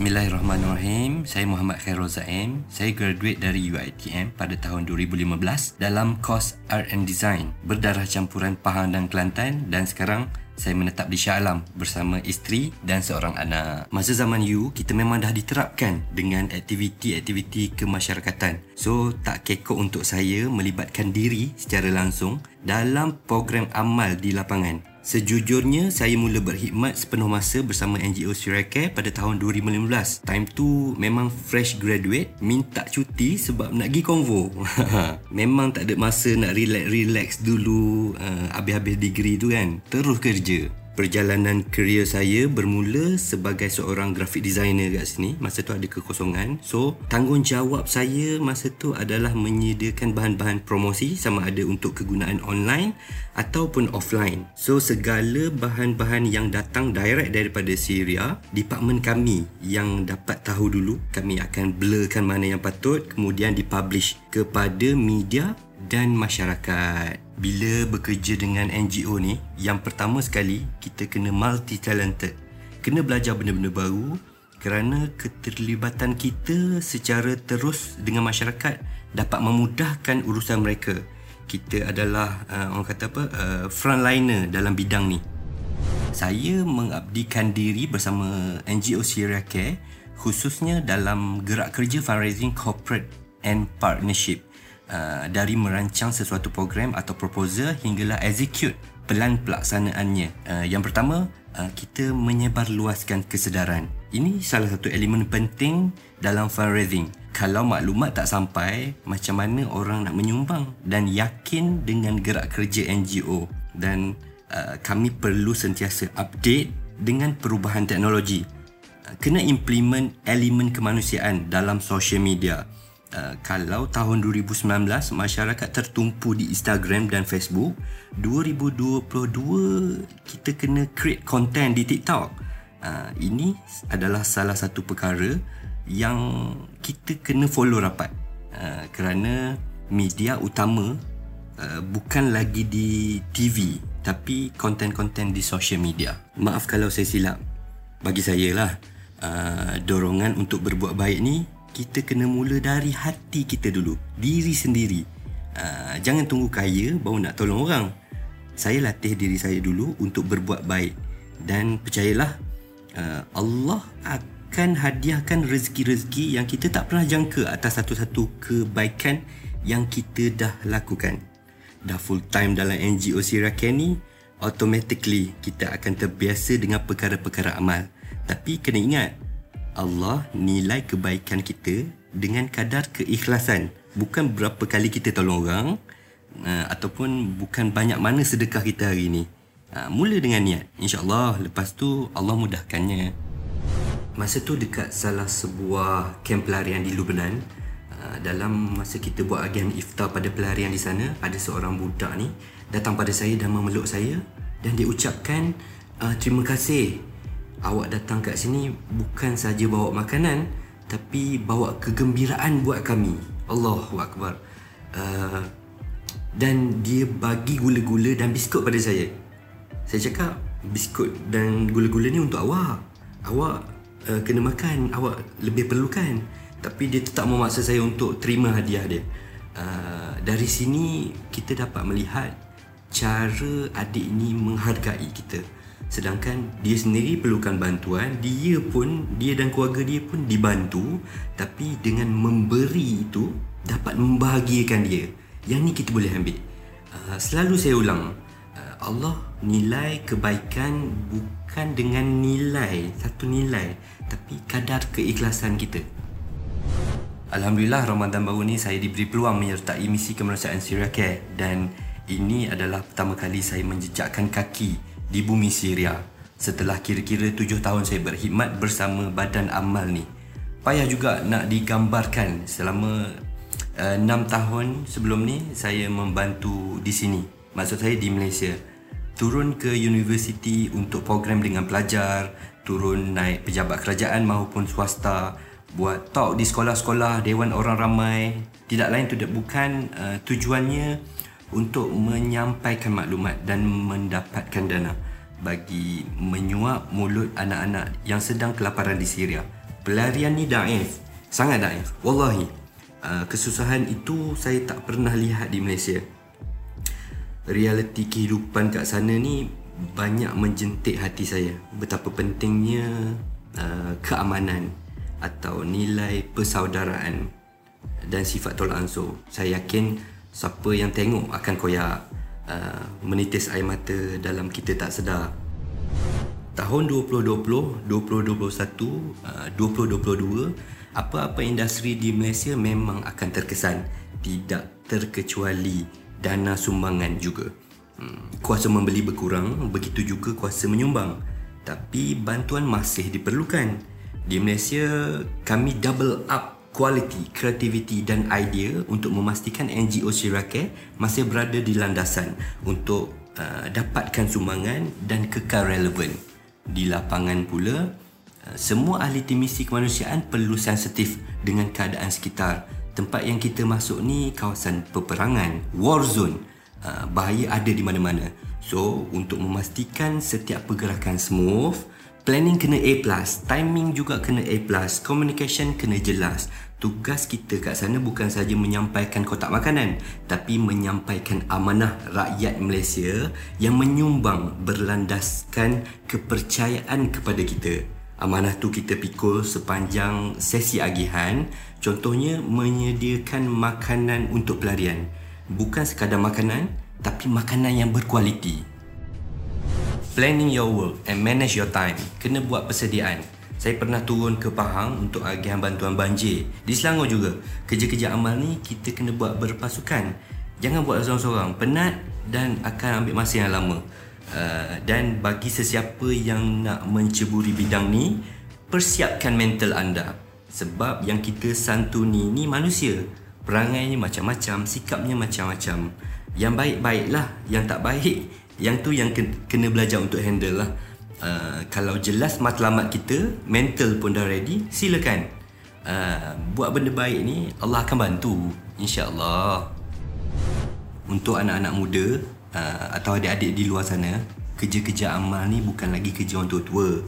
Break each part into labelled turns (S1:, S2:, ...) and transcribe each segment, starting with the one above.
S1: Bismillahirrahmanirrahim. Saya Muhammad Khairul Zaim. Saya graduate dari UiTM pada tahun 2015 dalam kos Art and Design berdarah campuran Pahang dan Kelantan dan sekarang saya menetap di Shah Alam bersama isteri dan seorang anak. Masa zaman U, kita memang dah diterapkan dengan aktiviti-aktiviti kemasyarakatan. So, tak kekok untuk saya melibatkan diri secara langsung dalam program amal di lapangan. Sejujurnya, saya mula berkhidmat sepenuh masa bersama NGO Sirake pada tahun 2015. Time tu memang fresh graduate, minta cuti sebab nak pergi konvo. memang tak ada masa nak relax-relax dulu uh, habis-habis degree tu kan. Terus kerja. Perjalanan kerjaya saya bermula sebagai seorang graphic designer kat sini. Masa tu ada kekosongan. So, tanggungjawab saya masa tu adalah menyediakan bahan-bahan promosi sama ada untuk kegunaan online ataupun offline. So, segala bahan-bahan yang datang direct daripada Syria, department kami yang dapat tahu dulu, kami akan blurkan mana yang patut kemudian dipublish kepada media dan masyarakat. Bila bekerja dengan NGO ni, yang pertama sekali kita kena multi talented. Kena belajar benda-benda baru kerana keterlibatan kita secara terus dengan masyarakat dapat memudahkan urusan mereka. Kita adalah uh, orang kata apa? Uh, frontliner dalam bidang ni. Saya mengabdikan diri bersama NGO Syria Care khususnya dalam gerak kerja fundraising corporate and partnership Uh, dari merancang sesuatu program atau proposal hinggalah execute pelan pelaksanaannya. Uh, yang pertama, uh, kita menyebarluaskan kesedaran. Ini salah satu elemen penting dalam fundraising. Kalau maklumat tak sampai, macam mana orang nak menyumbang dan yakin dengan gerak kerja NGO dan uh, kami perlu sentiasa update dengan perubahan teknologi. Uh, kena implement elemen kemanusiaan dalam social media. Uh, kalau tahun 2019 masyarakat tertumpu di Instagram dan Facebook 2022 kita kena create content di TikTok. Uh, ini adalah salah satu perkara yang kita kena follow rapat. Uh, kerana media utama uh, bukan lagi di TV tapi konten-konten di social media. Maaf kalau saya silap. Bagi saya lah uh, dorongan untuk berbuat baik ni kita kena mula dari hati kita dulu. Diri sendiri. Uh, jangan tunggu kaya baru nak tolong orang. Saya latih diri saya dulu untuk berbuat baik. Dan percayalah uh, Allah akan hadiahkan rezeki-rezeki yang kita tak pernah jangka atas satu-satu kebaikan yang kita dah lakukan. Dah full time dalam NGO Sirake ni automatically kita akan terbiasa dengan perkara-perkara amal. Tapi kena ingat Allah nilai kebaikan kita dengan kadar keikhlasan. Bukan berapa kali kita tolong orang uh, ataupun bukan banyak mana sedekah kita hari ini. Uh, mula dengan niat. InsyaAllah lepas tu Allah mudahkannya. Masa tu dekat salah sebuah kamp pelarian di Lubnan. Uh, dalam masa kita buat agen iftar pada pelarian di sana, ada seorang budak ni datang pada saya dan memeluk saya dan dia ucapkan uh, terima kasih awak datang kat sini bukan saja bawa makanan tapi bawa kegembiraan buat kami. Allahu akbar. Uh, dan dia bagi gula-gula dan biskut pada saya. Saya cakap biskut dan gula-gula ni untuk awak. Awak uh, kena makan, awak lebih perlukan. Tapi dia tetap memaksa saya untuk terima hadiah dia. Uh, dari sini kita dapat melihat cara adik ini menghargai kita sedangkan dia sendiri perlukan bantuan dia pun dia dan keluarga dia pun dibantu. Tapi dengan memberi itu dapat membahagiakan dia. Yang ni kita boleh ambil. Uh, selalu saya ulang uh, Allah nilai kebaikan bukan dengan nilai satu nilai tapi kadar keikhlasan kita. Alhamdulillah Ramadan baru ni saya diberi peluang menyertai misi kemanusiaan Syria Care. Dan ini adalah pertama kali saya menjejakkan kaki di bumi Syria setelah kira-kira tujuh tahun saya berkhidmat bersama badan amal ni. Payah juga nak digambarkan selama uh, enam tahun sebelum ni saya membantu di sini. Maksud saya di Malaysia. Turun ke universiti untuk program dengan pelajar, turun naik pejabat kerajaan maupun swasta, buat talk di sekolah-sekolah, dewan orang ramai. Tidak lain tidak bukan uh, tujuannya untuk menyampaikan maklumat dan mendapatkan dana bagi menyuap mulut anak-anak yang sedang kelaparan di Syria. pelarian ni daif sangat daif. Wallahi uh, kesusahan itu saya tak pernah lihat di Malaysia. Realiti kehidupan kat sana ni banyak menjentik hati saya. Betapa pentingnya uh, keamanan atau nilai persaudaraan dan sifat tolak ansur. Saya yakin siapa yang tengok akan koyak uh, menitis air mata dalam kita tak sedar. Tahun 2020 2021 uh, 2022 apa-apa industri di Malaysia memang akan terkesan. Tidak terkecuali dana sumbangan juga. Hmm, kuasa membeli berkurang begitu juga kuasa menyumbang. Tapi bantuan masih diperlukan. Di Malaysia kami double up quality, creativity dan idea untuk memastikan NGO Sirake masih berada di landasan untuk uh, dapatkan sumbangan dan kekal relevan. Di lapangan pula, uh, semua ahli tim misi kemanusiaan perlu sensitif dengan keadaan sekitar. Tempat yang kita masuk ni kawasan peperangan, war zone. Uh, bahaya ada di mana-mana. So, untuk memastikan setiap pergerakan smooth, Planning kena A+, timing juga kena A+, communication kena jelas. Tugas kita kat sana bukan saja menyampaikan kotak makanan, tapi menyampaikan amanah rakyat Malaysia yang menyumbang berlandaskan kepercayaan kepada kita. Amanah tu kita pikul sepanjang sesi agihan, contohnya menyediakan makanan untuk pelarian. Bukan sekadar makanan, tapi makanan yang berkualiti planning your work and manage your time. Kena buat persediaan. Saya pernah turun ke Pahang untuk agihan bantuan banjir. Di Selangor juga. Kerja-kerja amal ni kita kena buat berpasukan. Jangan buat seorang-seorang. Penat dan akan ambil masa yang lama. Uh, dan bagi sesiapa yang nak menceburi bidang ni persiapkan mental anda. Sebab yang kita santuni ni manusia. Perangainya macam-macam sikapnya macam-macam yang baik-baiklah yang tak baik yang tu yang kena belajar untuk handle lah. Uh, kalau jelas matlamat kita mental pun dah ready silakan. Uh, buat benda baik ni Allah akan bantu insyaAllah. Untuk anak-anak muda uh, atau adik-adik di luar sana kerja-kerja amal ni bukan lagi kerja untuk tua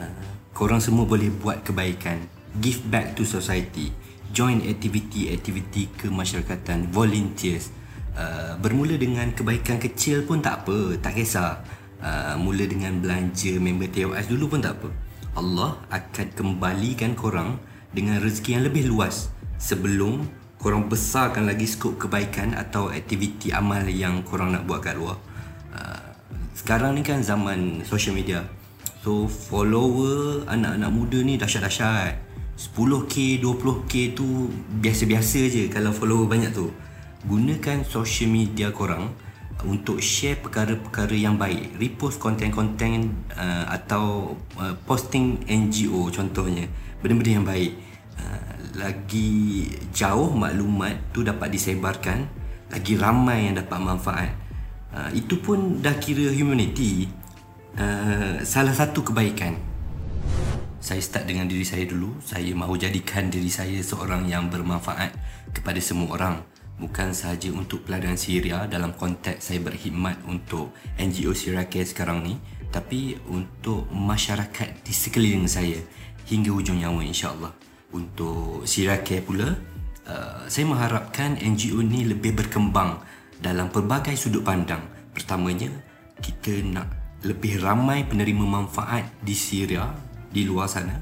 S1: uh, korang semua boleh buat kebaikan. Give back to society. Join activity-activity kemasyarakatan volunteers Uh, bermula dengan kebaikan kecil pun tak apa, tak kisah. Uh, mula dengan belanja member TOS dulu pun tak apa. Allah akan kembalikan korang dengan rezeki yang lebih luas sebelum korang besarkan lagi skop kebaikan atau aktiviti amal yang korang nak buat kat luar. Uh, sekarang ni kan zaman social media. So follower anak-anak muda ni dahsyat-dahsyat. 10k, 20k tu biasa-biasa je kalau follower banyak tu gunakan social media korang untuk share perkara-perkara yang baik. Repost konten-konten uh, atau uh, posting NGO contohnya. Benda-benda yang baik. Uh, lagi jauh maklumat tu dapat disebarkan. Lagi ramai yang dapat manfaat. Uh, itu pun dah kira humanity. Uh, salah satu kebaikan. Saya start dengan diri saya dulu. Saya mahu jadikan diri saya seorang yang bermanfaat kepada semua orang bukan sahaja untuk pelarian Syria dalam konteks saya berkhidmat untuk NGO Syria Care sekarang ni tapi untuk masyarakat di sekeliling saya hingga ujung nyawa insyaAllah. Untuk Syria Care pula uh, saya mengharapkan NGO ni lebih berkembang dalam pelbagai sudut pandang. Pertamanya kita nak lebih ramai penerima manfaat di Syria di luar sana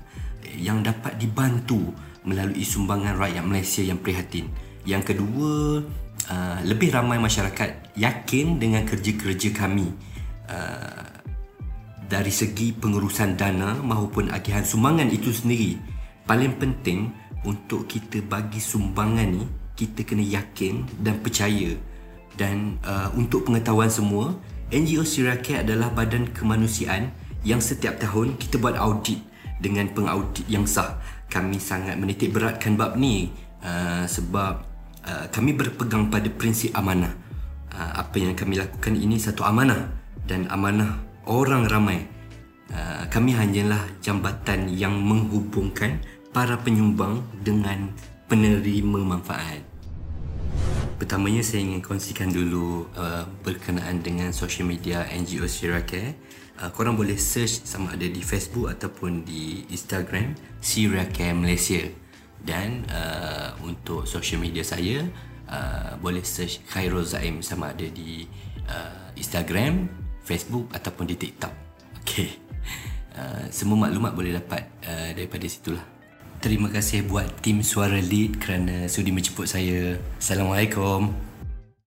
S1: yang dapat dibantu melalui sumbangan rakyat Malaysia yang prihatin yang kedua, uh, lebih ramai masyarakat yakin dengan kerja-kerja kami uh, dari segi pengurusan dana maupun agihan sumbangan itu sendiri. Paling penting untuk kita bagi sumbangan ni, kita kena yakin dan percaya. Dan uh, untuk pengetahuan semua, NGO Sirake adalah badan kemanusiaan yang setiap tahun kita buat audit dengan pengaudit yang sah. Kami sangat menitik beratkan bab ni uh, sebab Uh, kami berpegang pada prinsip amanah. Uh, apa yang kami lakukan ini satu amanah dan amanah orang ramai. Uh, kami hanyalah jambatan yang menghubungkan para penyumbang dengan penerima manfaat. Pertamanya saya ingin kongsikan dulu uh, berkenaan dengan social media NGO Sirake. uh, korang boleh search sama ada di Facebook ataupun di Instagram Syria Care Malaysia dan uh, untuk social media saya uh, boleh search Khairul Zaim sama ada di uh, Instagram, Facebook ataupun di TikTok. Okay. Uh, semua maklumat boleh dapat uh, daripada situlah. Terima kasih buat tim Suara Lead kerana sudi menjemput saya. Assalamualaikum.